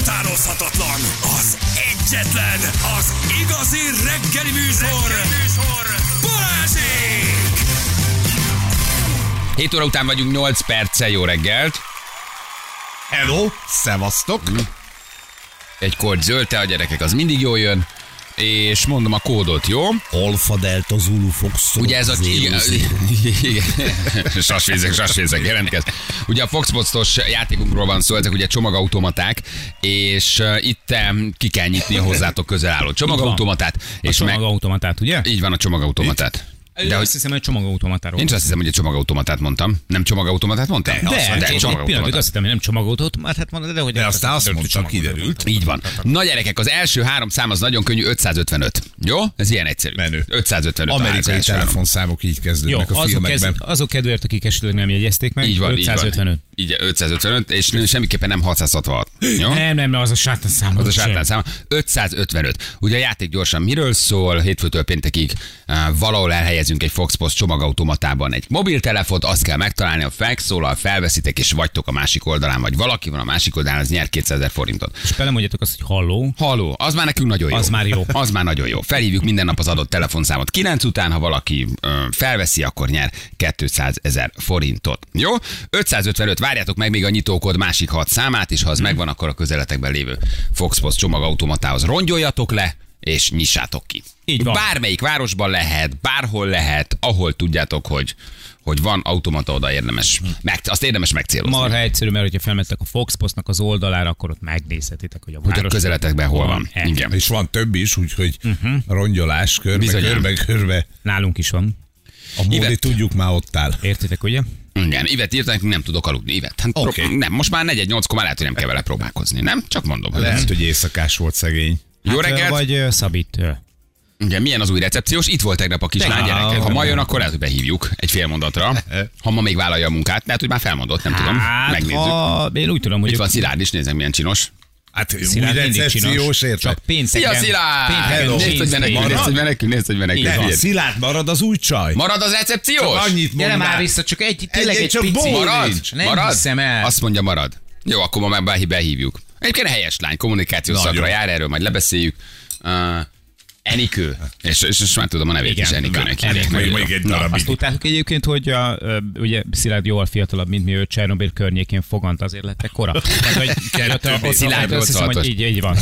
utánozhatatlan, az egyetlen, az igazi reggeli műsor, reggeli műsor. Balázsék! 7 óra után vagyunk 8 perccel, jó reggelt. Hello, szevasztok. Egy kort zöld a gyerekek, az mindig jól jön. És mondom a kódot, jó? Alfa Delta Zulu Fox. Ugye ez a... Sasvézek, sasvézek, jelentkez. Ugye a Foxpostos játékunkról van szó, ezek ugye csomagautomaták, és uh, itt um, ki kell nyitni a hozzátok közel álló csomagautomatát. A És meg... csomagautomatát, ugye? Így van a csomagautomatát. De hogy... azt hiszem, hogy csomagautomatáról. Én is azt hiszem, hogy egy csomagautomatát mondtam. Nem csomagautomatát mondtam? de, Azt- de, de csomagautomatát. azt hittem, hogy nem csomagautomat, hát mondod, de hogy De aztán azt mondta, kiderült. Így van. Na gyerekek, az első három szám az nagyon könnyű, 555. Jó? Ez ilyen egyszerű. Menő. 555. az Amerikai telefonszámok így Jó, kezdődnek a azok, filmekben. kez, azok kedvéért, akik esetleg nem jegyezték meg, Így van, 555. így van. Így, 555, és semmiképpen nem 666. Jó? Nem, nem, az a sátán szám. Az a sátán száma. 555. Ugye a játék gyorsan miről szól? Hétfőtől péntekig uh, valahol elhelyezünk egy Foxpost csomagautomatában egy mobiltelefont, azt kell megtalálni, a megszólal, felveszitek, és vagytok a másik oldalán, vagy valaki van a másik oldalán, az nyer 200 ezer forintot. És belemondjátok azt, hogy halló. Halló, az már nekünk nagyon jó. Az már jó. Az már nagyon jó. Felhívjuk minden nap az adott telefonszámot. 9 után, ha valaki ö, felveszi, akkor nyer 200 ezer forintot. Jó? 555, várjátok meg még a nyitókod másik hat számát, és ha az megvan, akkor a közeletekben lévő Foxpost csomagautomatához rongyoljatok le, és nyissátok ki. Így van. Bármelyik városban lehet, bárhol lehet, ahol tudjátok, hogy hogy van automata, oda érdemes, meg, azt érdemes megcélozni. Marha egyszerű, mert hogyha felmentek a Foxpostnak az oldalára, akkor ott megnézhetitek, hogy a hogy a város- közeletekben hol van. E. Igen. És van több is, úgyhogy rongyolás, körbe, Bizonyám. körbe, körbe. Nálunk is van. A módi tudjuk már ott áll. Értitek, ugye? Igen, Ivet nekünk nem tudok aludni. Ivet, hát okay. nem, most már 4-8-kor már lehet, hogy nem kell vele próbálkozni, nem? Csak mondom. Lehet, hogy éjszakás volt szegény. Jó Hát, reggelt! Vagy Szabit. Igen, milyen az új recepciós? Itt volt tegnap a kislány Tegnap. gyerekek. Ha ma jön, akkor lehet, hogy behívjuk egy fél mondatra. Ha ma még vállalja a munkát, lehet, hogy már felmondott, nem tudom. Hát, Megnézzük. ha, én úgy tudom, hogy Itt van Szilárd is, nézzem milyen csinos. Hát új Szilárd mindig recepciós, érted? Csak pénteken. Szia Szilárd! Nézd, hogy menekül, nézd, hogy menekül, nézd, hogy menekül. Nem. Szilárd marad az új csaj. Marad az recepciós? Annyit Gyere mondd már vissza, csak egy, tényleg Egy- egy, csak pici. Marad? nincs. Nem marad? hiszem el. Azt mondja, marad. Jó, akkor ma már behí- behívjuk. Egyébként helyes lány, kommunikációs szakra jár, erről majd lebeszéljük. Uh, Enikő. És, és, és már tudom a nevét Igen, is, Enikőnek jó. egy Azt darabig. tudtátok egyébként, hogy a, ugye Szilárd jóval fiatalabb, mint mi, ő Csernobyl környékén fogant, azért lettek kora. Tehát, hogy ott, Szilárd azt hiszem, 86-os. hogy így, így van.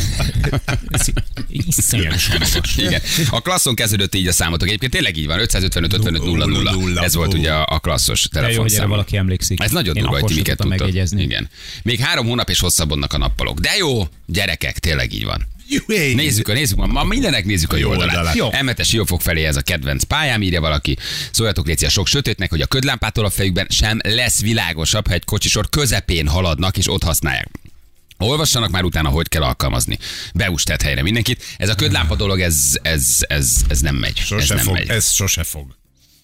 Iszonyatosan. Igen. A klasszon kezdődött így a számotok. Egyébként tényleg így van. 555 55 0 0. Ez volt ugye a klasszos De jó, hogy erre telefonszám. valaki emlékszik. Ez nagyon durva, hogy ti miket. Igen. Még három hónap és hosszabbodnak a nappalok. De jó, gyerekek, tényleg így van. Juhé. Nézzük, a, nézzük, ma, mindenek nézzük a jó Jó oldalát. oldalát. Jó. Jó. Emetes Siófok felé ez a kedvenc pályám, írja valaki. Szóljatok légy a sok sötétnek, hogy a ködlámpától a fejükben sem lesz világosabb, ha egy kocsisor közepén haladnak és ott használják. Olvassanak már utána, hogy kell alkalmazni. Beustett helyre mindenkit. Ez a ködlámpa dolog, ez, ez, ez, ez nem megy. Sose ez nem fog, megy. ez sose fog.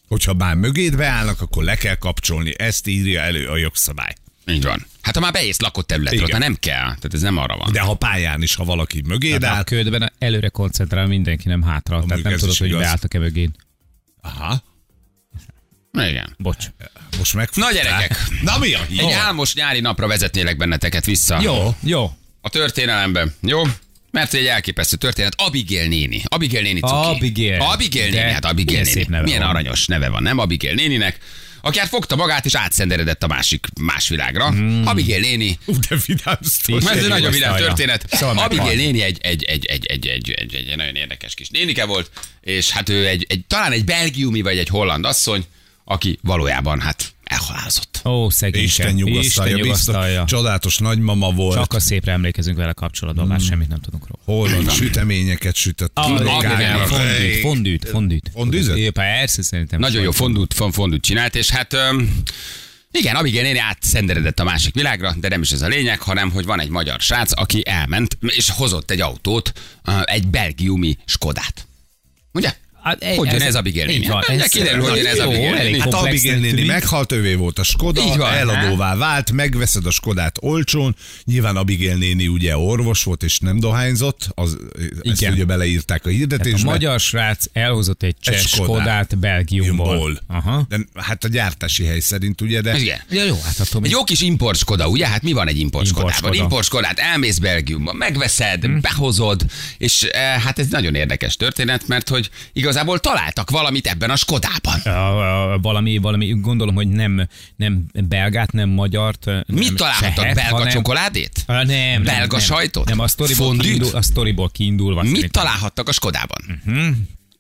Hogyha már mögéd beállnak, akkor le kell kapcsolni. Ezt írja elő a jogszabály. Így van. Hát ha már beész lakott területről, Igen. ha nem kell. Tehát ez nem arra van. De ha pályán is, ha valaki mögéd De a áll, ködben előre koncentrál mindenki, nem hátra. Tehát nem tudod, hogy igaz. beálltak-e mögén. aha, Igen. Bocs. most meg. Na gyerekek, Na mi a egy álmos nyári napra vezetnélek benneteket vissza. Jó, jó. A történelemben. Jó? Mert egy elképesztő történet. Abigail néni. Abigail néni cuki. Abigail. Abigail néni, hát Abigail néni. szép neve Milyen van. aranyos neve van, nem Abigail néninek? Aki hát fogta magát és átszenderedett a másik más világra. Hmm. Abigail néni. Ú, de vidám. Ez egy nagyon vidám történet. Szóval Abigail néni egy, egy, egy, egy, egy, egy, egy, egy, egy nagyon érdekes kis nénike volt, és hát ő egy, egy, talán egy belgiumi vagy egy holland asszony, aki valójában hát elhalálozott. Ó, szegényke. Isten nyugasztalja, Isten biztos. nyugasztalja. Csodálatos nagymama volt. Csak a szépre emlékezünk vele kapcsolatban, már semmit nem tudunk róla. Holland süteményeket sütött. Ah, fondűt, fondűt, fondűt. Fondűzött? É, Persze, szerintem. Nagyon jó fondút, fon- fondút csinált, és hát öm, igen, Abigail néni átszenderedett a másik világra, de nem is ez a lényeg, hanem hogy van egy magyar srác, aki elment, és hozott egy autót, egy belgiumi Skodát. Ugye? Hát, Hogy jön ez Abigail néni? Így van. Hát, kiderül, hogy jön ez Abigail elég néni. Hát Abigail néni meghalt, ővé volt a Skoda, Így van. eladóvá vált, megveszed a Skodát olcsón. Nyilván Abigail néni ugye orvos volt és nem dohányzott, az, ezt Igen. ugye beleírták a Tehát a hirdetésbe. magyar srác elhozott egy cseh Egy Skodát. Skodát Belgiumból. Ból. Aha. De, hát a gyártási hely szerint ugye, de Igen. Ja, jó, hát attól Egy jó kis import Skoda, ugye? Hát mi van egy import Skodában? Import Skodát elmész Belgiumba, megveszed, Hm. behozod, és eh, hát ez nagyon érdekes történet, mert hogy igazából találtak valamit ebben a Skodában. a, a, valami, valami, gondolom, hogy nem, nem belgát, nem magyart. Nem Mit találhattak? csehet, Belga hanem- csokoládét? Ah, nem, Belga nem. sajtot? Nem, a sztoriból, kiindul, a sztoriból kiindulva. Mit szerintem. találhattak a Skodában? Mhm.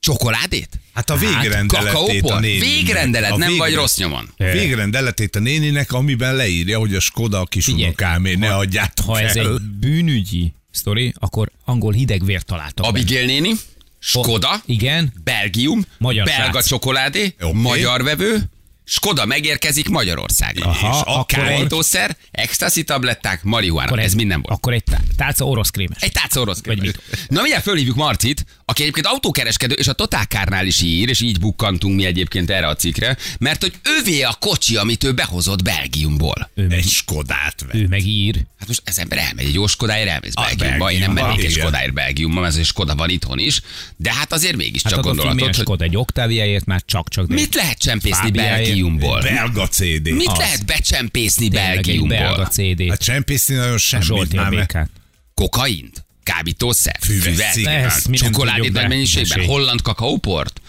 Csokoládét? hát a végrendeletét a Kakaópor? néninek. Végrendelet, A nem vagy végre- rossz nyomon. Végrendeletét a néninek, amiben leírja, hogy a Skoda a kisunokámé, ne adjátok Ha ez el. egy bűnügyi sztori, akkor angol hidegvért találtak. Abigail néni, Skoda, Igen, Belgium, Magyar belga srác. csokoládé, Oké. magyar vevő, Skoda megérkezik Magyarországra. Aha, És akkor egy- kábítószer, ecstasy tabletták, marihuana. akkor Ez minden volt. Akkor egy tá- tálca orosz krémes. Egy tálca orosz Vagy krémes. Na mindjárt fölhívjuk Marcit, aki egyébként autókereskedő, és a Totálkárnál is ír, és így bukkantunk mi egyébként erre a cikkre, mert hogy övé a kocsi, amit ő behozott Belgiumból. Ő meg, Egy Skodát vett. ő meg ír. Hát most ez ember elmegy egy jó Skodáért, elmész A Belgiumba. Én nem Belgiumba, mennék egy. Skodáért Belgiumba, mert ez egy Skoda van itthon is, de hát azért mégiscsak Hát csak ott a gondolatod, filmjes hogy Skoda egy Octaviaért már csak-csak. mit lehet csempészni Fábiáért. Belgiumból? Belga CD. Mit Az. lehet becsempészni Tényleg Belgiumból? belga CD. Hát csempészni nagyon A semmit már. Kokaint? Kábítószer? Füves nem Csokoládét nagy mennyiségben? Holland kakaóport?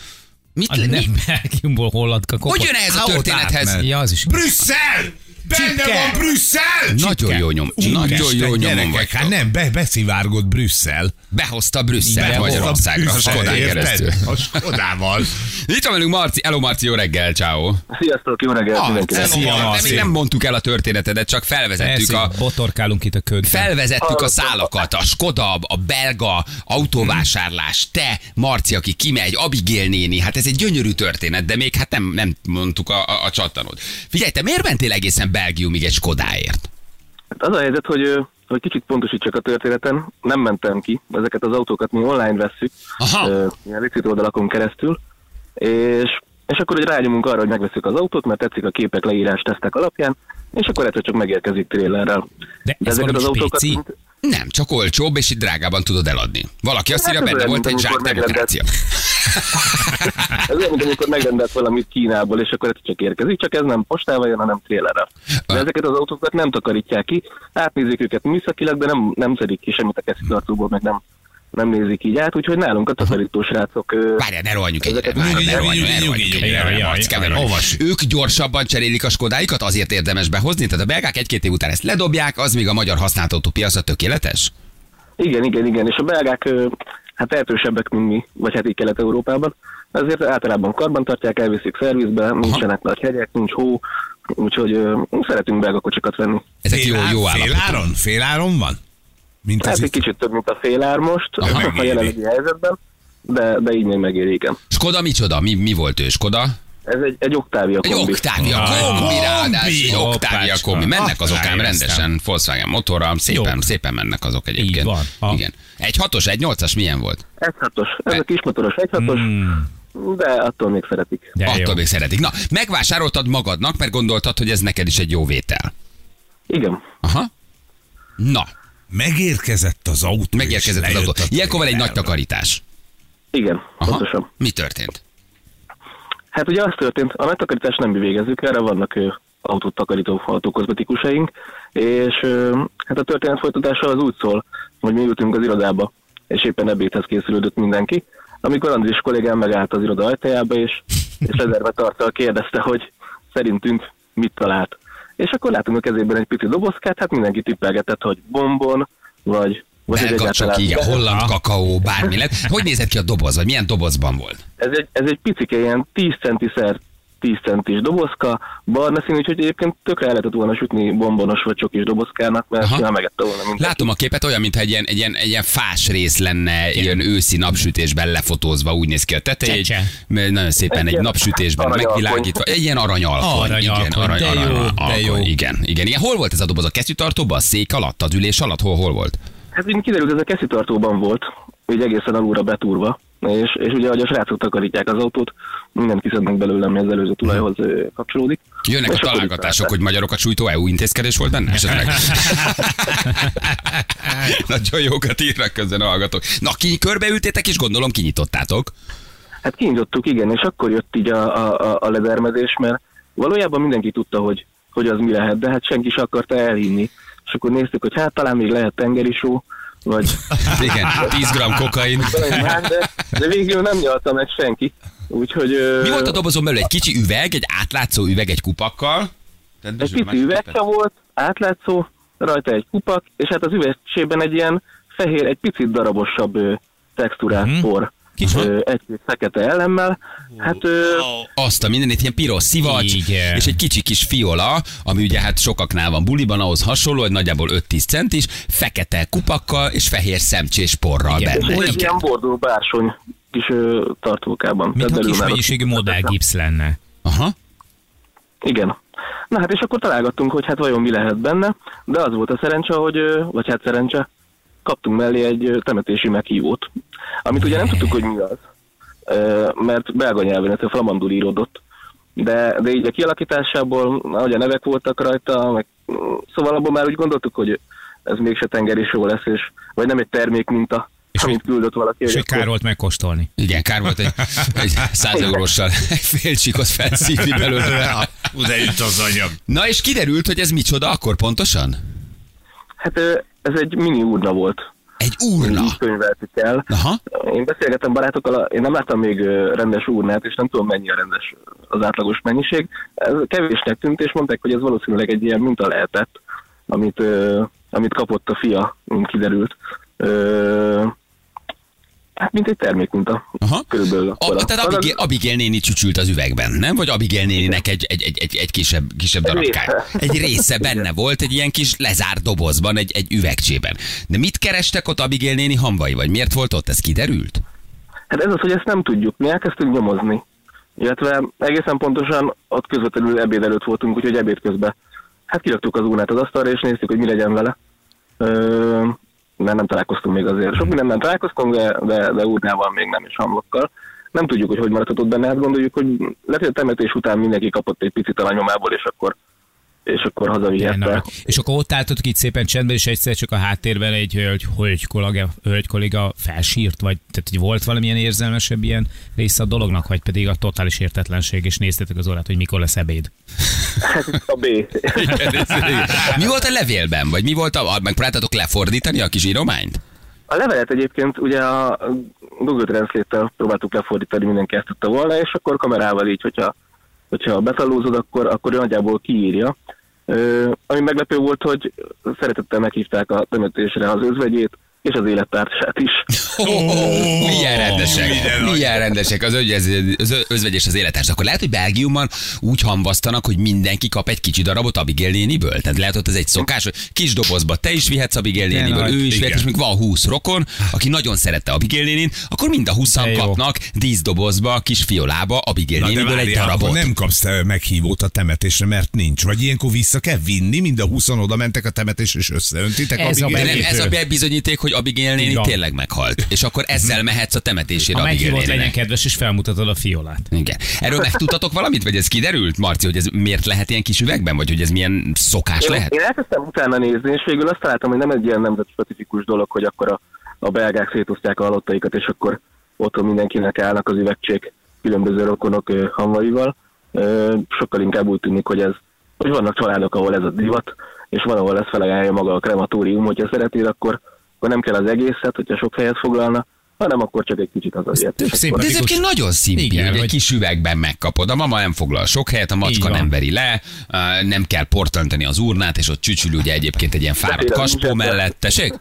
Mit, le, Nem, mi? Belgiumból holland kakó. Hogy jön ehhez a történethez? Ja, az is. Brüsszel! Benne Csipke! van Brüsszel! Nagyon jó nyom, nagyon jó nyomon vagy. Hát nem, be, beszivárgott Brüsszel. Behozta Brüsszelt Behozta Magyarországra, a Brüsszel, Skodán keresztül. A Skodával. Itt van velünk Marci, hello Marci, jó reggel, ciao. Sziasztok, jó reggelt Ah, Szia, még nem mondtuk el a történetedet, csak felvezettük a, botorkálunk itt a ködben. Felvezettük a szálakat, a Skoda, a belga autóvásárlás, te, Marci, aki kimegy, Abigail néni, hát ez egy gyönyörű történet, de még hát nem, nem mondtuk a, a, a csattanót. Figyelj, te miért mentél egészen Belgiumig egy Skodáért? Hát az a helyzet, hogy, hogy kicsit pontosítsak a történeten, nem mentem ki, ezeket az autókat mi online vesszük, Aha. ö, ilyen licit oldalakon keresztül, és, és akkor hogy rányomunk arra, hogy megveszük az autót, mert tetszik a képek, leírás, tesztek alapján, és akkor egyszer csak megérkezik trélerrel. De ez valami spéci? mint- Nem, csak olcsóbb, és itt drágában tudod eladni. Valaki azt Hát írja, benne volt egy zsák demokrácia. Ez olyan, mint amikor megrendelt valamit Kínából, és akkor egyszer csak érkezik, csak ez nem postával jön, hanem trélerrel. De Ah. ezeket az autókat nem takarítják ki, átnézik őket műszakilag, de nem, nem szedik ki semmit a keszitartóból, meg nem, nem nézik így át, úgyhogy nálunk a takarító srácok Várjál, ne rohanjunk egyre. Ők gyorsabban cserélik a Skodáikat, azért érdemes behozni, tehát a belgák egy-két év után ezt ledobják, az még a magyar használt autópiacra tökéletes? Igen, igen, igen, és a belgák hát erősebbek, mint mi, vagy hát így Kelet-Európában. Ezért általában karban tartják, elviszik szervizbe, nincsenek nagy hegyek, nincs hó, úgyhogy ö, szeretünk belga kocsikat venni. Ezek jó, Félár- jó állapotú. Féláron? Féláron van? Mint Hát az egy itt. kicsit több, mint a félár most, Aha, a jelenlegi helyzetben, de, de így még megéri, igen. Skoda micsoda? Mi, mi volt ő, Skoda? Ez egy, egy Octavia Egy kombi. Octavia Ah, kombi, ráadásul. Egy Octavia kombi. Mennek azok ám rendesen, Volkswagen motorral, szépen, Jó. szépen mennek azok egyébként. Így van. Ha. Igen. Egy hatos, egy nyolcas milyen volt? 1.6-os, ez a kismotoros 1.6-os, de attól még szeretik. De jó. Attól még szeretik. Na, megvásároltad magadnak, mert gondoltad, hogy ez neked is egy jó vétel. Igen. Aha. Na, Megérkezett az autó. megérkezett az autó. a Ilyenkor van egy nagy takarítás. Igen, Aha. pontosan. Mi történt? Hát ugye az történt, a megtakarítást nem mi végezzük, erre vannak ö, autót takarító autókozmetikusaink, és hát a történet folytatása az úgy szól, hogy mi ültünk az irodába, és éppen ebédhez készülődött mindenki, amikor Andris kollégám megállt az iroda ajtajába, és, és lezerve tartal kérdezte, hogy szerintünk mit talált. És akkor látunk a kezében egy pici dobozkát, hát mindenki tippelgetett, hogy bombon, vagy, vagy hogy Belga csak, igen, holland kakaó, bármi lett. Hogy nézett ki a doboz, vagy milyen dobozban volt? Ez egy, ez egy picike ilyen 10 centiszer 10 centis dobozka, barna színű, úgyhogy egyébként tökre el lehetett volna sütni bombonos vagy csokis dobozkának, mert Aha. megette volna mindenki. Látom a képet, olyan, mintha egy ilyen, egy ilyen, egy ilyen fás rész lenne, ilyen őszi napsütésben lefotózva, úgy néz ki a teteje. egy- Nagyon szépen egy ilyen napsütésben megvilágítva. Egy ilyen aranyalkony. Aranyalkony, igen, arany, de jó, arany- de jó. Igen, igen, igen. Hol volt ez a doboz? A kesztyűtartóban? A szék alatt? Az ülés alatt? Hol, hol volt? Hát úgy kiderült, ez a keszitartóban volt, így egészen alulra betúrva, és, és ugye, hogy a srácok takarítják az autót, mindent kiszednek belőle, ami az előző tulajhoz kapcsolódik. Jönnek a És találgatások, hogy magyarokat sújtó EU intézkedés volt benne? Esetleg? Nagyon jókat írnak közben a hallgatók. Na, ki körbeültétek, és gondolom kinyitottátok. Hát kinyitottuk, igen, és akkor jött így a, a, a- a ledermezés, mert valójában mindenki tudta, hogy, hogy az mi lehet, de hát senki sem akarta elhinni. És akkor néztük, hogy hát talán még lehet tengeri só, vagy Igen, 10 g kokain. de, de végül nem nyalta meg senki. Úgyhogy... Mi volt a dobozon belül? Egy kicsi üveg, egy átlátszó üveg egy kupakkal? Egy pici üvegse volt, átlátszó, rajta egy kupak, és hát az üvegsében egy ilyen fehér, egy picit darabosabb ö, textúrás Mhm. por. Kicsit. Ö, egy fekete ellenmel. Hát ö, Azt a mindenit, ilyen piros szivacs, Igen. és egy kicsi kis fiola, ami ugye hát sokaknál van buliban, ahhoz hasonló, hogy nagyjából 5-10 centis, fekete kupakkal és fehér szemcsés porral Igen. benne. Igen. ilyen bordó bársony kis ö, tartókában. Mint belül kis mennyiségű modellgipsz lenne. Aha. Igen. Na hát és akkor találgattunk, hogy hát vajon mi lehet benne, de az volt a szerencse, hogy, vagy hát szerencse, kaptunk mellé egy temetési meghívót, amit ugye nem tudtuk, hogy mi az, mert belga nyelven, ez a flamandul íródott, de, de így a kialakításából, ahogy a nevek voltak rajta, meg, szóval abból már úgy gondoltuk, hogy ez mégse tengeri só lesz, és, vagy nem egy termék minta, És amit küldött valaki. És hogy kár volt megkóstolni. Igen, kár volt egy, egy 100 euróssal egy fél csíkot felszívni belőle. De jut az anyag. Na és kiderült, hogy ez micsoda akkor pontosan? Hát ez egy mini urna volt. Egy urna. Így könyveltük el. Aha. Én beszélgettem barátokkal, én nem láttam még rendes urnát, és nem tudom mennyi a rendes az átlagos mennyiség. Ez kevésnek tűnt, és mondták, hogy ez valószínűleg egy ilyen minta lehetett, amit, amit kapott a fia, mint kiderült. Hát mint egy termékminta. Aha. Körülbelül. A, tehát Abigail, Abigail néni csücsült az üvegben, nem? Vagy Abigail néninek egy, egy, egy, egy, egy kisebb, kisebb Egy darabkája? része. Egy része benne volt, egy ilyen kis lezárt dobozban, egy, egy üvegcsében. De mit kerestek ott Abigail néni hamvai, vagy miért volt ott? Ez kiderült? Hát ez az, hogy ezt nem tudjuk. Mi elkezdtünk nyomozni. Illetve egészen pontosan ott közvetlenül ebéd előtt voltunk, úgyhogy ebéd közben hát kiraktuk az urnát az asztalra, és néztük, hogy mi legyen vele. Ö, mert nem találkoztunk még azért. Sok mindennel találkoztunk, de, de, de urnával még nem, és hamvakkal. Nem tudjuk, hogy hogy maradhatott benne, hát gondoljuk, hogy lehet, hogy a temetés után mindenki kapott egy picit a nyomából, és akkor, és akkor hazavihette. és akkor ott álltatok itt szépen csendben, és egyszer csak a háttérben egy hölgy, hölgy, kollega, hölgy kolléga felsírt, vagy tehát hogy volt valamilyen érzelmesebb ilyen része a dolognak, vagy pedig a totális értetlenség, és néztetek az órát, hogy mikor lesz ebéd. Hát itt a B. Mi volt a levélben? Vagy mi volt a... Megpróbáltatok lefordítani a kis írományt? A levelet egyébként ugye a Google Translate-tel próbáltuk lefordítani, mindenki ezt tudta volna, és akkor kamerával így, hogyha, hogyha betalózod, akkor, akkor ő nagyjából kiírja. Ö, ami meglepő volt, hogy szeretettel meghívták a temetésre az özvegyét, és az élettársát is. Oh, milyen rendesek. minden. Milyen rendesek az, öz, az özvegy és az élettárs. Akkor lehet, hogy Belgiumban úgy hamvasztanak, hogy mindenki kap egy kicsi darabot Abigail néniből. Tehát lehet, hogy ez egy szokás, hogy kis dobozba te is vihetsz Abigail néniből, ő is vihet, és még van 20 rokon, aki nagyon szerette Abigail nénit, akkor mind a 20 De jó. kapnak díszdobozba, kis fiolába Abigail néniből egy darabot. nem kapsz meghívót a temetésre, mert nincs. Vagy ilyenkor vissza kell vinni, mind a 20 oda mentek a temetésre, és összeöntitek. Ez a nem, ez a bizonyíték, hogy Abigail néni van. tényleg meghalt. És akkor ezzel mehetsz a temetésére A Abigail meghívott legyen kedves, és felmutatod a fiolát. Igen. Erről megtudtatok valamit, vagy ez kiderült, Marci, hogy ez miért lehet ilyen kis üvegben, vagy hogy ez milyen szokás Én, lehet? én elkezdtem utána nézni, és végül azt találtam, hogy nem egy ilyen nemzetspecifikus dolog, hogy akkor a, a belgák szétosztják a halottaikat, és akkor otthon mindenkinek állnak az üvegcsék különböző rokonok hamvaival. Sokkal inkább úgy tűnik, hogy ez, hogy vannak családok, ahol ez a divat, és van, ahol ezt felajánlja maga a krematórium, hogyha szeretnél, akkor, akkor nem kell az egészet, hogyha sok helyet foglalna, hanem akkor csak egy kicsit az azért. tök szép. De ez egyébként nagyon szimpi, Igen, hogy egy kis üvegben megkapod. A mama nem foglal sok helyet, a macska nem veri le, nem kell portantani az urnát, és ott csücsül ugye egyébként egy ilyen fáradt kaspó mellett. Tessék?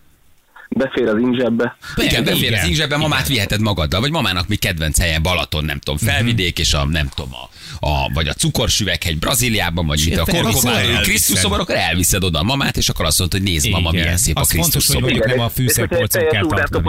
Befér az ingzsebbe. Igen, befér igen. az ingzsebbe, mamát viheted magaddal, vagy mamának mi kedvenc helye Balaton, nem tudom, felvidék, és a nem tudom, a, a, vagy a cukorsüveghegy Brazíliában, vagy itt a Korkovádon, elviszed. Krisztuszomor, akkor elviszed oda a mamát, és akkor azt mondod, hogy nézd, mama, Igen. milyen szép a fontos, Krisztus hogy szobor. mondjuk nem a fűszerpolcon teljes kell tartani.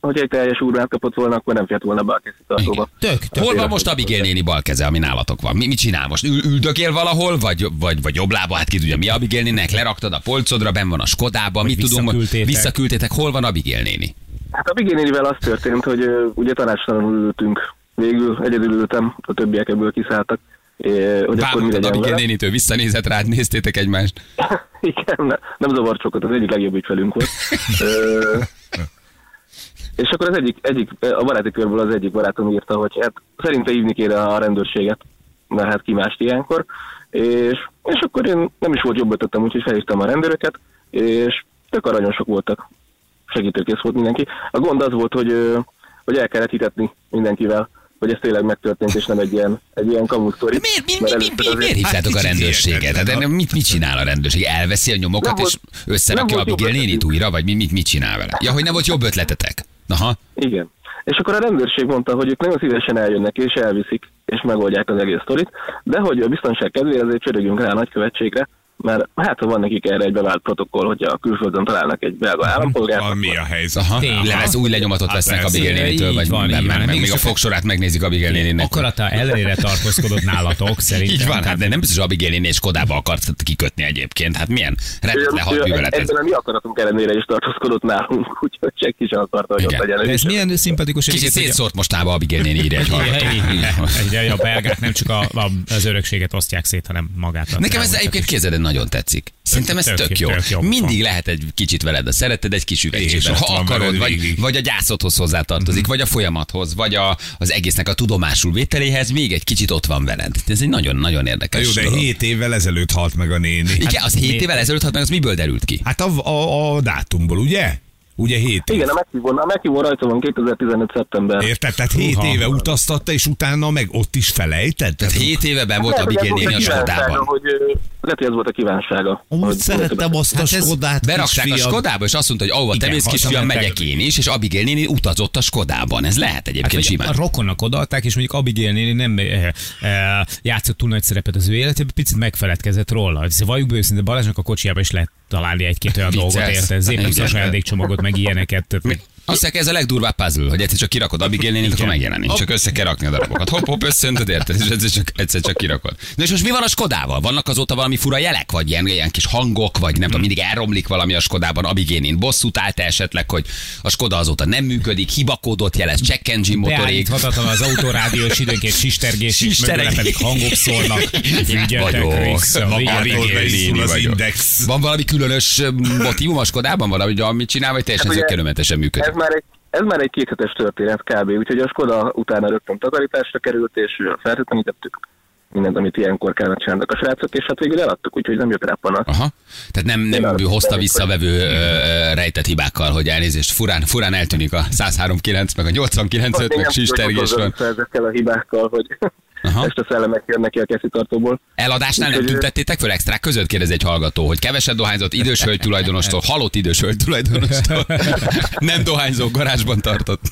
hogy egy teljes órát kapott volna, akkor nem fért volna be a készítőautóba. Tök, tök. Hol van most Abigail néni bal keze, ami nálatok van? Mi, mit csinál most? Ül, üldögél valahol, vagy, vagy, vagy jobb lába? Hát ki tudja, mi Abigail néninek? Leraktad a polcodra, ben van a Skodában, mit tudunk? visszaküldtétek. Hol van Abigail néni? Hát a Bigénivel az történt, hogy ugye tanácstalanul ültünk. Végül egyedül ültem, a többiek ebből kiszálltak. É, hogy akkor Vágtad legyen Abigail vele. nénitől, visszanézett rád, néztétek egymást. Igen, ne, nem zavart sokat, az egyik legjobb ügyfelünk volt. Ö, és akkor az egyik, egyik, a baráti körből az egyik barátom írta, hogy hát szerinte hívni kéne a rendőrséget, mert hát ki mást ilyenkor. És, és akkor én nem is volt jobb ötletem, úgyhogy felhívtam a rendőröket, és tök aranyosok voltak. Segítőkész volt mindenki. A gond az volt, hogy, hogy el kellett hitetni mindenkivel, hogy ez tényleg megtörtént, és nem egy ilyen, egy ilyen kamusztori. Miért, mi, mi, mi, mi, miért hívtátok a kicsit rendőrséget? Hát, mit, mit csinál a rendőrség? Elveszi a nyomokat, és összerakja Abigail jobb nénit újra, vagy mi, mit, mit csinál vele? Ja, hogy nem volt jobb ötletetek. Aha. Igen. És akkor a rendőrség mondta, hogy ők nagyon szívesen eljönnek és elviszik, és megoldják az egész sztorit, de hogy a biztonság kedvére azért csörögjünk rá a nagykövetségre, mert hát ha van nekik erre egy bevált protokoll, hogy a külföldön találnak egy belga állampolgárt, A, mi a helyzet? Aha. Tényleg. Levesz, új lenyomatot Hát vesznek persze. Abigail nénitől, Így vagy van, van. meg, Még a fogsorát megnézik Abigail néninek. Akarata ellenére tartózkodott nálatok, szerintem. Így van, hát de nem biztos, hogy Abigail néni és Kodába akart kikötni egyébként. Hát milyen rendet lehalt művelet ez. A mi akaratunk ellenére is tartózkodott nálunk, úgyhogy senki sem akarta, hogy ott Igen. legyen. De ő ez milyen szimpatikus Kicsit szétszórt mostába Abigail néni írja egy hallgató. Egy, a belgák nem csak a, a, az örökséget osztják szét, hanem magát. a Nekem ez egyébként képzeld, nagyon tetszik. Szerintem ez Tök- tök jó. tök. Mindig lehet egy kicsit veled a szereted, egy kis ott Ha akarod, vagy, végig. vagy a gyászodhoz hozzátartozik, vagy a folyamathoz, vagy a, az egésznek a tudomásul vételéhez még egy kicsit ott van veled. Ez egy nagyon-nagyon Na érdekes Jó, de dolog. 7 évvel ezelőtt halt meg a néni. Igen, az 7 mi- évvel ezelőtt halt meg, az miből derült ki? Hát a, a, a dátumból, ugye? Ugye 7 év. Igen, a meghívón, a meghívón rajta van 2015. szeptember. Érted? Tehát 7 Húha. éve utaztatta, és utána meg ott is felejtett? Tehát 7 éve ben volt Lehet, hogy ez Abigail néni a volt kívánsága, Skodában. Hogy, lehet, hogy ez volt a kívánsága. Hogy- szerettem azt a Hát ez Skodát, berakták a. Skodába, és azt mondta, hogy ahova te mész, kisfiam, megyek én is, és Abigail néni utazott a Skodában. Ez lehet Hát, egyébként vagy simán. a rokonnak odaadták, és mondjuk Abigail néni nem eh, eh, játszott túl nagy szerepet az ő életében, picit megfeledkezett róla. Ez valljuk be őszintén, Balázsnak a kocsiába is lehet találni egy-két olyan dolgot, érted? Zépen ajándékcsomagot, meg ilyeneket. Tehát, Azt mondják, ez a legdurvább puzzle, hogy egyszer csak kirakod Abigail nénit, akkor megjelenik. Csak össze kell rakni a darabokat. Hopp, hopp, összöntöd, érted? És egyszer csak, egyszer csak kirakod. Na és most mi van a Skodával? Vannak azóta valami fura jelek, vagy ilyen, ilyen kis hangok, vagy nem tudom, mindig elromlik valami a Skodában. Abigail néni bosszút állt esetleg, hogy a Skoda azóta nem működik, hibakódot jelez, check engine motorig. Beállíthatatlan az autórádió, és időnként sistergés, és pedig hangok szólnak. Van valami különös motivum a Skodában? Valami, amit csinál, vagy teljesen Hát zökkenőmentesen működik? Ez már egy ez már egy kéthetes történet kb. Úgyhogy a Skoda utána rögtön takarításra került, és feltűnítettük mindent, amit ilyenkor kellene csinálnak a srácok, és hát végül eladtuk, úgyhogy nem jött rá panasz. Aha. Tehát nem, nem Én hozta ö, ö, rejtett hibákkal, hogy elnézést, furán, furán eltűnik a 103.9, meg a 89.5, meg sistergés van. Ezekkel a hibákkal, hogy Aha. este szellemek jönnek ki a keszitartóból. Eladásnál nem Úgyhogy- tüntettétek föl extrák között, kérdez egy hallgató, hogy keveset dohányzott idős hölgy tulajdonostól, halott idős hölgy tulajdonostól, nem dohányzó, garázsban tartott.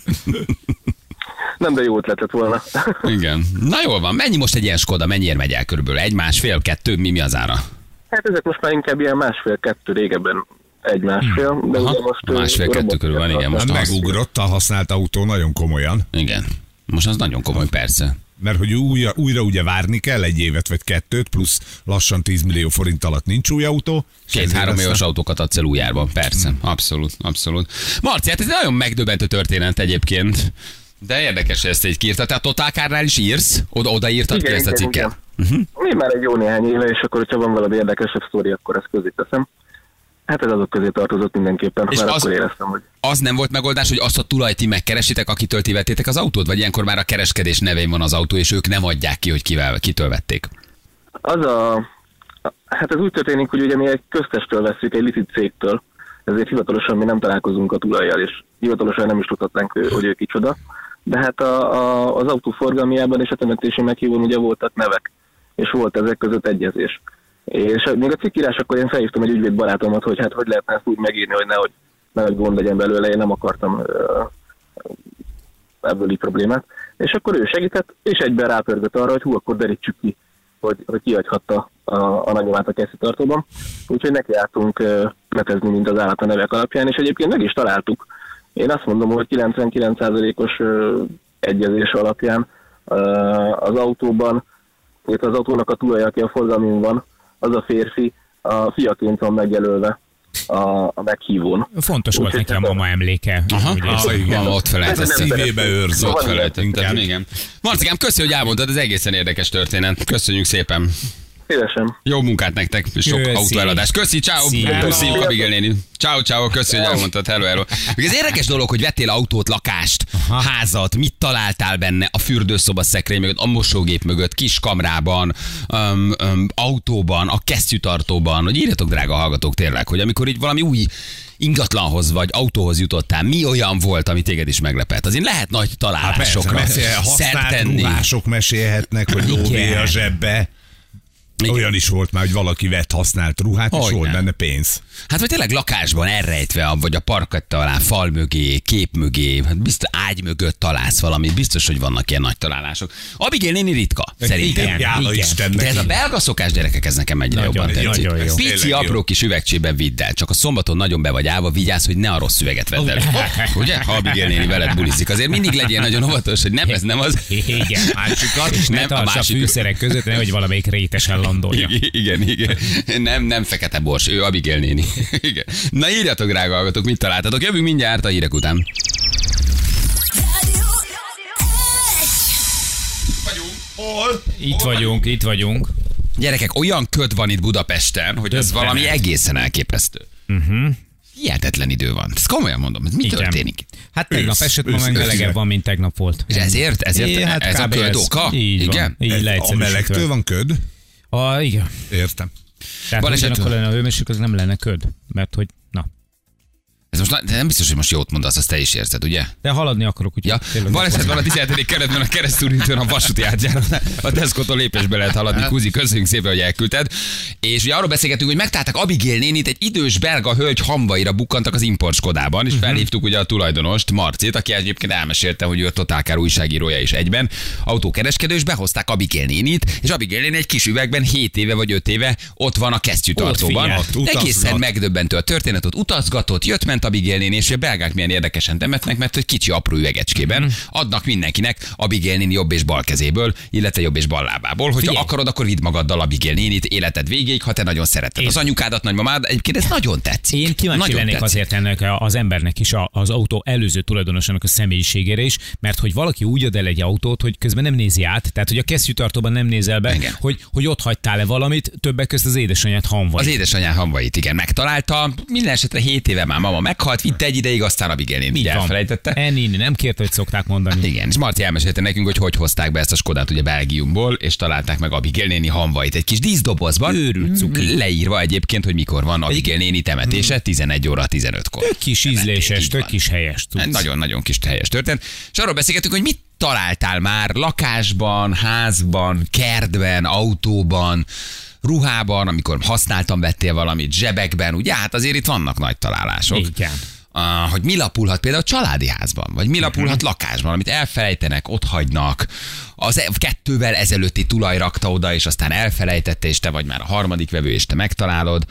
Nem, de jó ötlet lett volna. Igen. Na jól van, mennyi most egy ilyen Skoda, mennyiért megy el körülbelül? Egy, másfél, kettő, mi, mi az ára? Hát ezek most már inkább ilyen másfél-kettő régebben egy másfél, de Aha, ugye most... másfél-kettő körül van, igen, most az- Megugrott a használt autó nagyon komolyan. Igen. Most az nagyon komoly, persze. Mert hogy újra, újra ugye várni kell egy évet vagy kettőt, plusz lassan 10 millió forint alatt nincs új autó. Két-három éves aztán- autókat adsz el újjárban, persze. Abszolút, abszolút. Marci, hát ez egy nagyon megdöbbentő történet egyébként. De érdekes, hogy ezt egy kiírta. Tehát Total Car-nál is írsz? Oda, oda írtad ki ezt a cikket? Igen. Mi már egy jó néhány éve, és akkor, hogyha van valami érdekesebb sztori, akkor ezt közé teszem. Hát ez azok közé tartozott mindenképpen, És mert az- akkor éreztem, hogy Az nem volt megoldás, hogy azt a tulajt ti megkeresitek, akitől ti vettétek az autót? Vagy ilyenkor már a kereskedés nevén van az autó, és ők nem adják ki, hogy kivel, kitől vették? az a... Hát ez úgy történik, hogy ugye mi egy köztestől veszük, egy licit cégtől, ezért hivatalosan mi nem találkozunk a tulajjal, és hivatalosan nem is tudhatnánk, hogy ő kicsoda. De hát a, a, az autó forgalmiában és a temetési meghívón ugye voltak nevek, és volt ezek között egyezés. És még a cikkírás akkor én felhívtam egy ügyvéd barátomat, hogy hát hogy lehetne ezt úgy megírni, hogy nehogy, nehogy gond legyen belőle, én nem akartam ebből így problémát. És akkor ő segített, és egyben rápörgött arra, hogy hú, akkor derítsük ki, hogy, hogy kiadhatta a, a nagyomát a tartóban. Úgyhogy neki álltunk ö, netezni, mint az állat a nevek alapján, és egyébként meg is találtuk. Én azt mondom, hogy 99%-os ö, egyezés alapján az autóban, illetve az autónak a tulaja, aki a forgalmin van, az a férfi, a fiaként van megjelölve a, a meghívón. Fontos volt neki a mama emléke. Aha, Ugye, ah, igen. ott felejtett. Nem Szívébe őrz, Ott inkább. igen. Marcikám, köszi, hogy elmondtad, ez egészen érdekes történet. Köszönjük szépen. Szívesen. Jó munkát nektek, és sok Köszi. autóeladás. Köszi, ciao. Köszönjük, Abigail néni. Ciao, ciao, köszi, hogy elmondtad. Hello, hello. Még ez érdekes dolog, hogy vettél autót, lakást, Aha. házat, mit találtál benne a fürdőszoba szekrény mögött, a mosógép mögött, kis kamrában, um, um, autóban, a kesztyűtartóban, hogy írjatok, drága hallgatók, tényleg, hogy amikor így valami új ingatlanhoz vagy autóhoz jutottál, mi olyan volt, ami téged is meglepett? Azért lehet nagy Hát persze, találásokra mesélj, használt ruhások mesélhetnek, hogy lóvé a zsebbe. Igen. Olyan is volt már, hogy valaki vett használt ruhát, és Hogyne. volt benne pénz. Hát vagy tényleg lakásban elrejtve, vagy a parketta alá, fal mögé, kép mögé, hát biztos ágy mögött találsz valamit, biztos, hogy vannak ilyen nagy találások. Abigail néni ritka, szerintem. Igen, igen. Istennek. De ez a belga szokás gyerekek, ez nekem egyre Nagyon, jobban tetszik. nagyon jó. Pici, Tényleg jó. apró kis üvegcsében vidd el, csak a szombaton nagyon be vagy állva, vigyázz, hogy ne a rossz üveget vedd el. Ugye? Ha Abigail néni veled bulizik. Azért mindig legyél nagyon óvatos, hogy nem, ez nem az. Igen, másikat, és ne Nem, a tarts a másik- fűszerek között, nehogy valamelyik rétesen landolja. Igen, igen. Nem, nem fekete bors, ő Abigail néni. Igen. Na írjatok, drága hallgatók, mit találtatok. Jövünk mindjárt a hírek után. Hol? Itt vagyunk, itt vagyunk. Gyerekek, olyan köd van itt Budapesten, hogy ez Döbbenet. valami egészen elképesztő. Uh-huh. Hihetetlen idő van. Ezt komolyan mondom, ez mi Igen. történik? Hát tegnap Ősz, esett, ma meg melegebb van, mint tegnap volt. És ezért, ezért É, hát ez a köd oka? Így Igen? van. Így A leegyszerűsítve. melegtől van köd? A, igen. Értem. Tehát Baleset- ugyanakkor lenne a hőmérséklet, az nem lenne köd. Mert hogy. Ez most na- de nem biztos, hogy most jót mondasz, azt te is érzed, ugye? De haladni akarok, úgyhogy Ja, baleset van a 17. keretben a keresztúrítőn a vasúti átjáron. A Tesco-tól lépésbe lehet haladni. Kuzi, köszönjük szépen, hogy elküldted. És ugye arról beszélgetünk, hogy megtaláltak Abigail nénit, egy idős belga hölgy hamvaira bukkantak az import Skodában, és felhívtuk ugye a tulajdonost, Marcit, aki egyébként elmesélte, hogy ő a Totálkár újságírója is egyben, autókereskedő, és behozták Abigail nénit, és Abigail néni egy kis üvegben 7 éve vagy 5 éve ott van a kesztyűtartóban. Egészen megdöbbentő a történet, ott utazgatott, jött, ment Abigail néni, és a belgák milyen érdekesen temetnek, mert hogy kicsi apró üvegecskében Mhm. adnak mindenkinek Abigail néni jobb és bal kezéből, illetve jobb és bal lábából. Hogyha Figyelj. akarod, akkor vidd magaddal Abigail nénit életed végéig, ha te nagyon szereted. Én- Az anyukádat, nagymamád, egyébként ez nagyon tetszik. Én kíváncsi nagyon lennék tetszik. azért ennek az embernek is, az autó előző tulajdonosának a személyiségére is, mert hogy valaki úgy ad el egy autót, hogy közben nem nézi át, tehát hogy a kesztyűtartóban nem nézel be, Igen. hogy, hogy ott hagytál-e valamit, többek között az édesanyját hanvaj. Az édesanyám hamvait, igen, megtalálta. Minden esetre 7 éve már mama meghalt, vitte egy ideig, aztán Abigail néni Így elfelejtette. Enni, nem kérte, hogy szokták mondani. Igen, és Marti elmesélte nekünk, hogy hogy hozták be ezt a Skodát ugye Belgiumból, és találták meg Abigail néni hamvait egy kis díszdobozban. Őrült cuki. Leírva egyébként, hogy mikor van Abigail néni temetése, 11 óra 15-kor. Tök kis ízléses, tök kis helyes. Tudsz. Nagyon-nagyon kis helyes történet. És arról beszélgetünk, hogy mit találtál már lakásban, házban, kertben, autóban, ruhában, amikor használtam, vettél valamit, zsebekben, ugye? Hát azért itt vannak nagy találások. Igen. Uh, hogy mi lapulhat például a családi házban, vagy mi lapulhat lakásban, amit elfelejtenek, ott hagynak. Az e- kettővel ezelőtti tulaj rakta oda, és aztán elfelejtette, és te vagy már a harmadik vevő, és te megtalálod.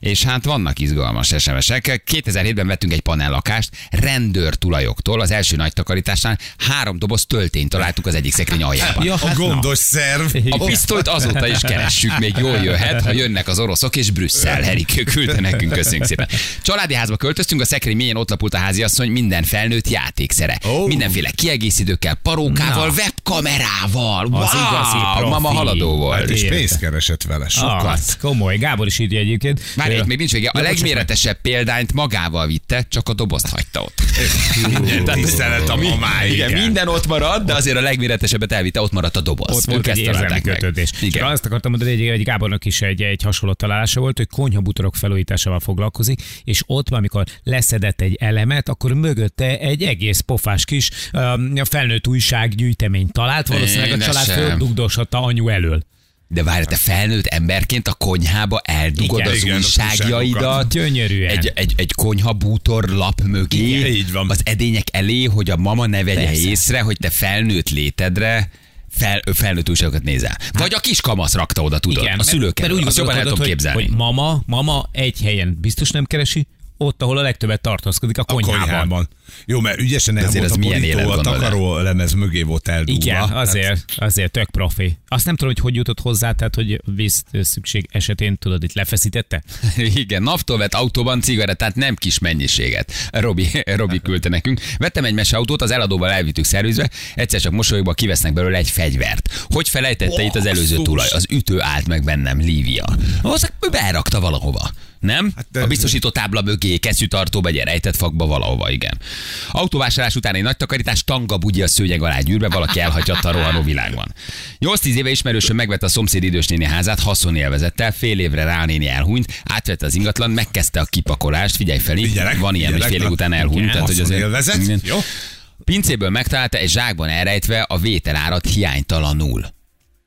És hát vannak izgalmas SMS-ek. 2007-ben vettünk egy panellakást rendőr tulajoktól, az első nagy takarításnál három doboz töltényt találtuk az egyik szekrény aljában. Ja, A hát na. gondos szerv. A pisztolyt azóta is keressük, még jól jöhet, ha jönnek az oroszok és Brüsszel. Herikő küldte nekünk, köszönjük szépen. Családi házba költöztünk, a szekrény mélyén ott lapult a háziasszony minden felnőtt játékszere. Ó. Mindenféle kiegészítőkkel, parókával, Na. webkamerával. Wow, Az igazi profi. mama haladó volt. Hát és pénzt keresett vele, sokat. Az komoly. Gábor is írja egyébként. Várj, itt még nincs vége. A legméretesebb példányt magával vitte, csak a dobozt hagyta ott. Tisztelet a mamáig. Igen, minden ott marad, de azért a legméretesebbet elvitte, ott maradt a doboz. Ott volt egy érzelmi kötődés. Igen. Azt akartam mondani, hogy egy, egy Gábornak is egy, egy hasonló találása volt, hogy konyhabútorok felújításával foglalkozik, és ott, amikor leszedett egy elemet, akkor mögötte egy egész pofás kis um, felnőtt újság gyűjtemény talált, valószínűleg a család Édesem. földugdosatta anyu elől. De várj, te felnőtt emberként a konyhába eldugod Igen. az Igen, újságjaidat. Gyönyörűen. Egy, egy, egy konyha bútor lap mögé. Igen, így van. Az edények elé, hogy a mama ne vegye Persze. észre, hogy te felnőtt létedre fel, felnőtt újságokat nézel. Vagy a kis kamasz rakta oda, tudod. a szülők mert elől. úgy Azt jobban el tudom képzelni. hogy mama, mama egy helyen biztos nem keresi, ott, ahol a legtöbbet tartózkodik, a A konyhában. konyhában. Jó, mert ügyesen el Azért volt az a borító, a takaró lemez mögé volt eldugva. Igen, Hát, azért, azért tök profi. Azt nem tudom, hogy hogy jutott hozzá, tehát hogy víz szükség esetén, tudod, itt lefeszítette? Igen, naptól vett autóban cigarettát, nem kis mennyiséget. Robi, Robi küldte nekünk. Vettem egy mesautót, az eladóval elvittük szervizbe, egyszer csak mosolyogva kivesznek belőle egy fegyvert. Hogy felejtette itt az előző tulaj? Az ütő állt meg bennem, Lívia. Ő berakta valahova. Nem? Hát de- a biztosító tábla mögé, kesztyűtartóba, egy rejtett fakba valahova, igen. Autóvásárlás után egy nagy takarítás, tanga bugyi a szőnyeg alá gyűrbe, valaki elhagyhatta a rohanó világban. 8-10 éve ismerősöm megvette a szomszéd idősnéni házát, haszonélvezettel, fél évre rá néni elhunyt, átvette az ingatlan, megkezdte a kipakolást, figyelj fel, Figyelek, van ilyen, hogy figyelek, fél év után elhunyt. Igen, tehát, hogy azért, jó. Pincéből megtalálta egy zsákban elrejtve a vételárat hiánytalanul.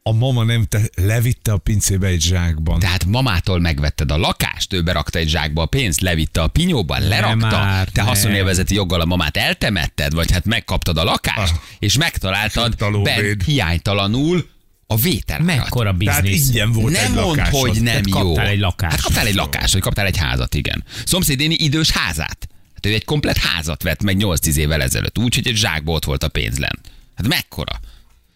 A mama nem te, levitte a pincébe egy zsákban. Tehát mamától megvetted a lakást, ő berakta egy zsákba a pénzt, levitte a pinyóban, lerakta, már, te nem. haszonélvezeti joggal a mamát eltemetted, vagy hát megkaptad a lakást, Ah. és megtaláltad bent hiánytalanul a vételárat. Mekkora Tehát biznisz. ingyen volt nem egy mondd, lakásod. hogy nem Tehát jó. kaptál egy lakást. Hát kaptál egy lakást, vagy kaptál egy házat, igen. Szomszédéni idős házát. Hát ő egy komplet házat vett meg 8-10 évvel ezelőtt, úgy, hogy egy zsákba ott volt a pénz lent. Hát mekkora?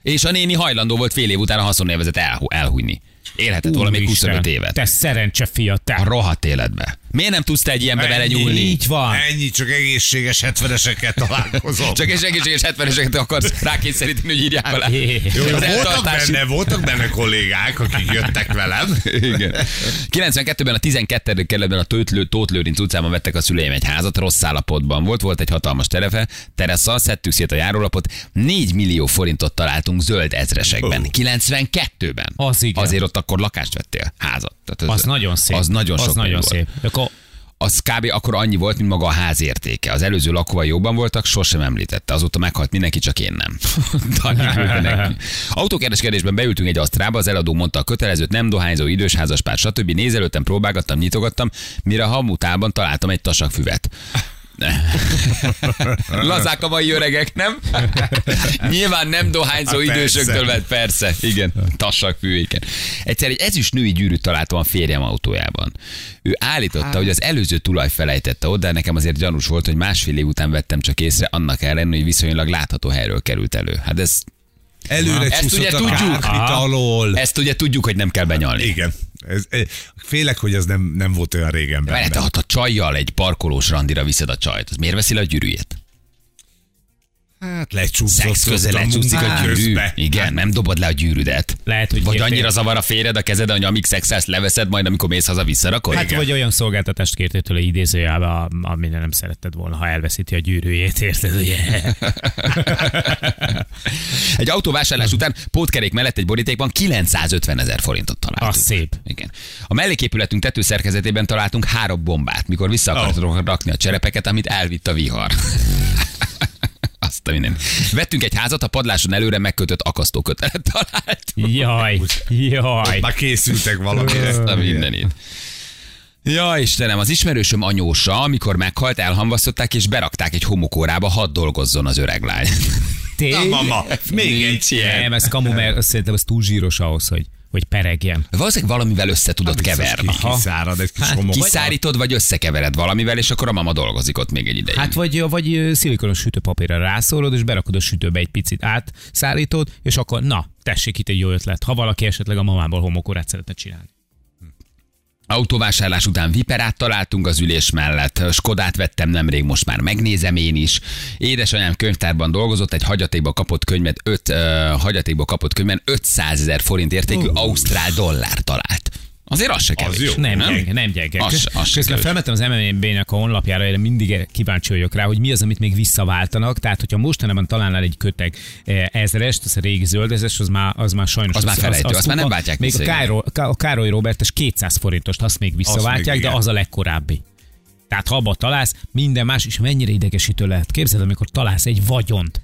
És a néni hajlandó volt fél év után a haszonélvezet elhu- elhújni. Élhetett még Úristen, 25 évet. Te szerencse fia, A te. rohadt életbe. Miért nem tudsz te egy ilyenbe vele nyúlni? Így van. Ennyi, csak egészséges 70-eseket találkozom. Csak egészséges 70-eseket akarsz rákényszeríteni, hogy írják alá. Jó, jó, Az voltak eltartási- benne, voltak benne kollégák, akik jöttek velem. Igen. 92-ben a 12. kerületben a Tóth- Tóth Lőrinc utcában vettek a szüleim egy házat, rossz állapotban volt, volt egy hatalmas terefe, terasza, szedtük szét a járólapot, 4 millió forintot találtunk zöld ezresekben. Ó. 92-ben. Az igen. Azért ott akkor lakást vettél, házat. Tehát Az nagyon szép. Az nagyon sok Az nagyon volt. szép. Akkor az kb. akkor annyi volt, mint maga a ház értéke. Az előző lakóval jobban voltak, sosem említette. Azóta meghalt mindenki, csak én nem. Autókereskedésben beültünk egy asztrába, az eladó mondta a kötelezőt, nem dohányzó, idős házaspár, stb. Nézelődtem, próbálgattam, nyitogattam, mire a hamutában találtam egy tasakfüvet. Lazák a mai öregek, nem? Nyilván nem dohányzó Hát idősöktől vett, persze. Igen, tassak fűéken. Egyszer egy ezüst női gyűrűt találtam a férjem autójában. Ő állította, hogy az előző tulaj felejtette oda, de nekem azért gyanús volt, hogy másfél év után vettem csak észre, annak ellenére, hogy viszonylag látható helyről került elő. Hát ez, Előre Ezt ugye tudjuk. alól. ezt ugye tudjuk, hogy nem kell benyalni. Igen. Ez, eh, félek, hogy ez nem, nem volt olyan régen benne. ha a csajjal egy parkolós randira viszed a csajt, az miért veszi le a gyűrűjét? Hát lecsúszott. Szex a lecsúszik a gyűrű. Igen, nem dobod le a gyűrűdet. Lehet, hogy Vagy annyira zavar a féred a kezed, hogy amíg szexelsz, leveszed, majd amikor mész haza, visszarakod? Hát vagy olyan szolgáltatást kértél tőle idézőjelbe, amire nem szeretted volna, ha elveszíti a gyűrűjét, érted? Ugye? Egy autóvásárlás után pótkerék mellett egy borítékban 950 ezer forintot találtunk. Az szép. Igen. A melléképületünk tetőszerkezetében találtunk három bombát, mikor vissza akartuk oh. rakni a cserepeket, amit elvitt a vihar. Azt a minden. Vettünk egy házat, a padláson előre megkötött akasztókötelet talált. Jaj, jaj. Már készültek valamire. Ezt a mindenit. Ja, Istenem, az ismerősöm anyósa, amikor meghalt, elhamvasztották és berakták egy homokórába, hadd dolgozzon az öreg lány. Na, mama, még egy ilyen. Nem, ez kamu, mert szerintem ez túl zsíros ahhoz, hogy, hogy peregjen. Valószínűleg valamivel össze tudod keverni. Biztos ki- Kiszárad egy kis Hát, homok. Kiszárítod, vagy összekevered valamivel, és akkor a mama dolgozik ott még egy ideig. Hát vagy, vagy szilikonos sütőpapírra rászórod, és berakod a sütőbe egy picit átszárítod, és akkor na, tessék itt egy jó ötlet, ha valaki esetleg a mamából homokorát szeretne csinálni. Autóvásárlás után Viperát találtunk az ülés mellett. Skodát vettem nemrég, most már megnézem én is. Édesanyám könyvtárban dolgozott, egy hagyatékba kapott könyvet, öt, uh, hagyatékba kapott könyvben 500 ezer forint értékű uh. ausztrál dollár talált. Azért az se kevés. jó. Nem, nem? gyenge, nem gyenge. Az, az Közben felmentem az MMB-nek a honlapjára, erre mindig kíváncsi vagyok rá, hogy mi az, amit még visszaváltanak. Tehát, hogyha mostanában találnál egy köteg eh, ezerest, az a régi zöldezes, az már, az már sajnos... Az már felejtő, azt már nem váltják Még a. Károly, a Károly Robertes 200 forintost, azt még visszaváltják, még de az a legkorábbi. Tehát ha abba találsz, minden más, és mennyire idegesítő lehet. Képzeld, amikor találsz egy vagyont.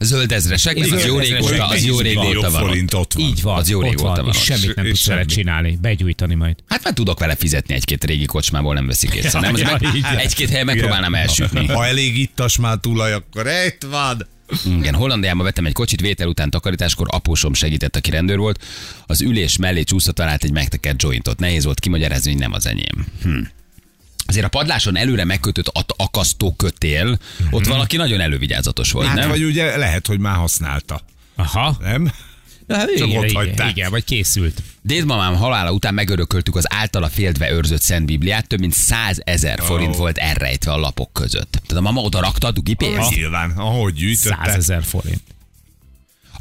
Zöld ezresek, az Zöld jó régóta, az jó régóta van. ott. van. Így van, Az jó régóta van, és semmit nem tudsz vele csinálni, begyújtani majd. Hát már tudok vele fizetni egy-két régi kocsmából, nem veszik észre. Nem, az meg, egy-két helyen megpróbálnám elsütni. Ha elég ittas már tulaj, akkor itt van. Igen, Hollandiában vettem egy kocsit, vétel után takarításkor apósom segített, aki rendőr volt. Az ülés mellé csúszta talált egy megtekert jointot. Nehéz volt kimagyarázni, hogy nem az enyém. Hm. Azért a padláson előre megkötött akasztó kötél, ott valaki nagyon elővigyázatos volt, Hát nem? vagy ugye lehet, hogy már használta. Aha. Nem? Hát Csak igen, ott igen, igen, vagy készült. Dédmamám halála után megörököltük az általa féltve őrzött Szent Bibliát, több mint 100 ezer forint volt elrejtve a lapok között. Tehát a mama oda rakta a dugi pénzt. Nyilván, ahogy gyűjtötte. Százezer forint.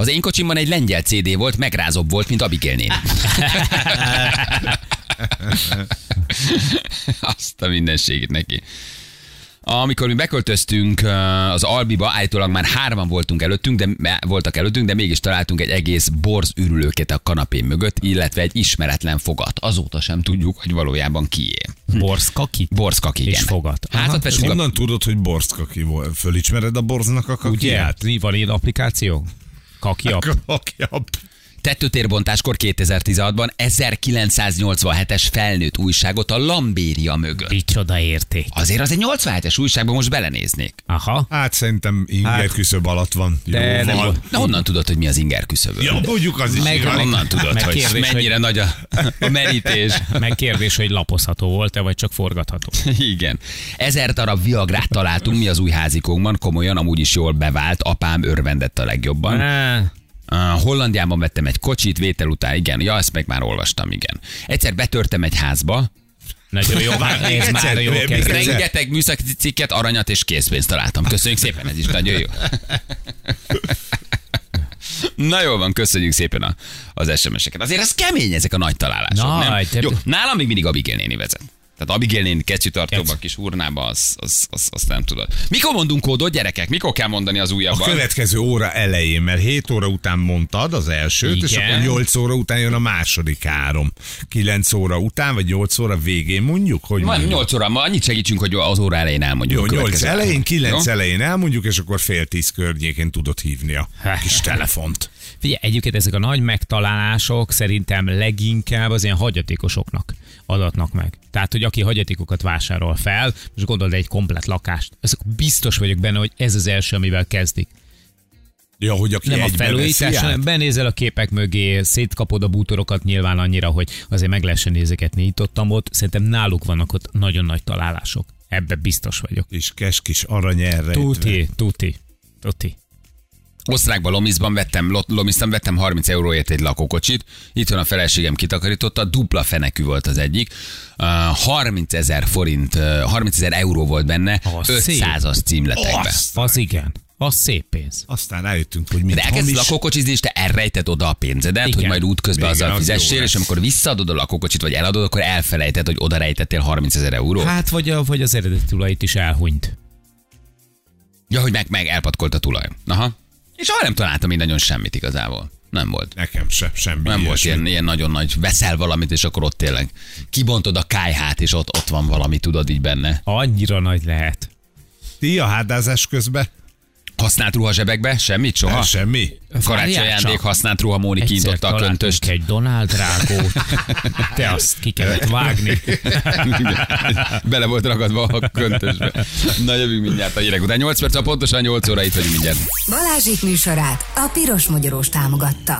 Az én kocsimban egy lengyel CD volt, megrázóbb volt, mint Abigail néni. Azt a mindenségét neki. Amikor mi beköltöztünk az Albiba, állítólag már hárman voltunk előttünk, de voltak előttünk, de mégis találtunk egy egész borz ürülőket a kanapé mögött, illetve egy ismeretlen fogat. Azóta sem tudjuk, hogy valójában kié. Borszkaki. Borszkak, igen. És fogat. Házat És veszünk a honnan tudod, hogy borszkaki volt? Fölismered a borznak a Ugye? kakiát? Mi van ilyen applikáció? Kaki app. Tetőtérbontáskor 2016-ban 1987-es felnőtt újságot a Lambéria mögött. Micsoda érték. Azért az egy 87-es újságban most belenéznék. Aha. Hát szerintem inger Hát- küszöb alatt van. Jó De nem van. volt. Na honnan tudod, hogy mi az inger küszöböl? Ja, mondjuk az is Meg- igaz. Honnan tudod, Meg hogy kérdés, mennyire hogy- nagy a, a merítés? Meg kérdés, hogy lapozható volt-e, vagy csak forgatható. Igen. Ezer darab viagrát találtunk mi az új házikónkban, komolyan amúgy is jól bevált, apám örvendett a legjobban. Uh, Hollandiában vettem egy kocsit, vétel után, igen, ja, ezt meg már olvastam, igen. Egyszer betörtem egy házba, Nagyon jó, már ez Egyszer, már jó egyszer. rengeteg műszaki cikket, aranyat és készpénzt találtam. Köszönjük szépen, ez is nagyon jó. Na jól van, köszönjük szépen a, az SMS-eket. Azért ez kemény ezek a nagy találások, Nagy, nem? Jó, nálam még mindig Abigail néni vezet. Tehát Abigail néni kecsitartóba, Keci. kis urnába, az, az, az, azt nem tudod. Mikor mondunk kódot, gyerekek? Mikor kell mondani az A újabban? következő óra elején, mert 7 óra után mondtad az elsőt, és Igen. akkor 8 óra után jön a második három. 9 óra után, vagy 8 óra végén mondjuk, hogy Van mondjuk? 8 óra, ma annyit segítsünk, hogy az óra elején elmondjuk. Jó, a 8 következő elején, hármat. 9 Jó? elején elmondjuk, és akkor fél 10 környékén tudod hívni a kis telefont. Figyelj, egyébként ezek a nagy megtalálások szerintem leginkább az ilyen hagyatékosoknak adatnak meg. Tehát, hogy aki hagyatékokat vásárol fel, most gondold egy komplet lakást, ezek biztos vagyok benne, hogy ez az első, amivel kezdik. Ja, hogy aki Nem a felújítás, hanem benézel a képek mögé, szétkapod a bútorokat nyilván annyira, hogy azért meg lehessen nézeket nyitottam ott. Szerintem náluk vannak ott nagyon nagy találások. Ebbe biztos vagyok. Kis kes, kis arany erre. Tuti, tuti, tuti. Osztrákban Lomiszban vettem, Lo- Lomiszban vettem 30 euróért egy lakókocsit. Itt van a feleségem kitakarította, dupla fenekű volt az egyik. Uh, 30 ezer forint, uh, 30 ezer euró volt benne, Az 500-as címletekbe. Az igen. Az szép pénz. Aztán rájöttünk, hogy mit De elkezd hamis. lakókocsizni, és te elrejted oda a pénzedet, Igen. hogy majd útközben Igen, azzal az fizessél, és amikor visszaadod a lakókocsit, vagy eladod, akkor elfelejted, hogy oda rejtettél 30 ezer euró. Hát, vagy, a, vagy az eredeti tulajt is elhunyt. Ja, hogy meg, meg elpatkolt a tulaj. Aha. És arra nem találtam én nagyon semmit igazából. Nem volt. Nekem se, semmi Nem volt ilyen, ilyen nagyon nagy, veszel valamit, és akkor ott tényleg kibontod a kájhát, és ott, ott van valami, tudod így benne. Annyira nagy lehet. Ti a hádázás közben? Használt ruha zsebekbe? Semmit? Soha? Ha? Semmi? Karácsony ajándék, használt ruha, Móni kiintotta a köntöst. egy Donald Drágót. Te azt ki kellett vágni. Bele volt ragadva a köntösbe. Na jövünk mindjárt a hírek után. 8 perc, a pontosan 8 óra itt vagyunk mindjárt. Balázsik műsorát a Piros Magyarós támogatta.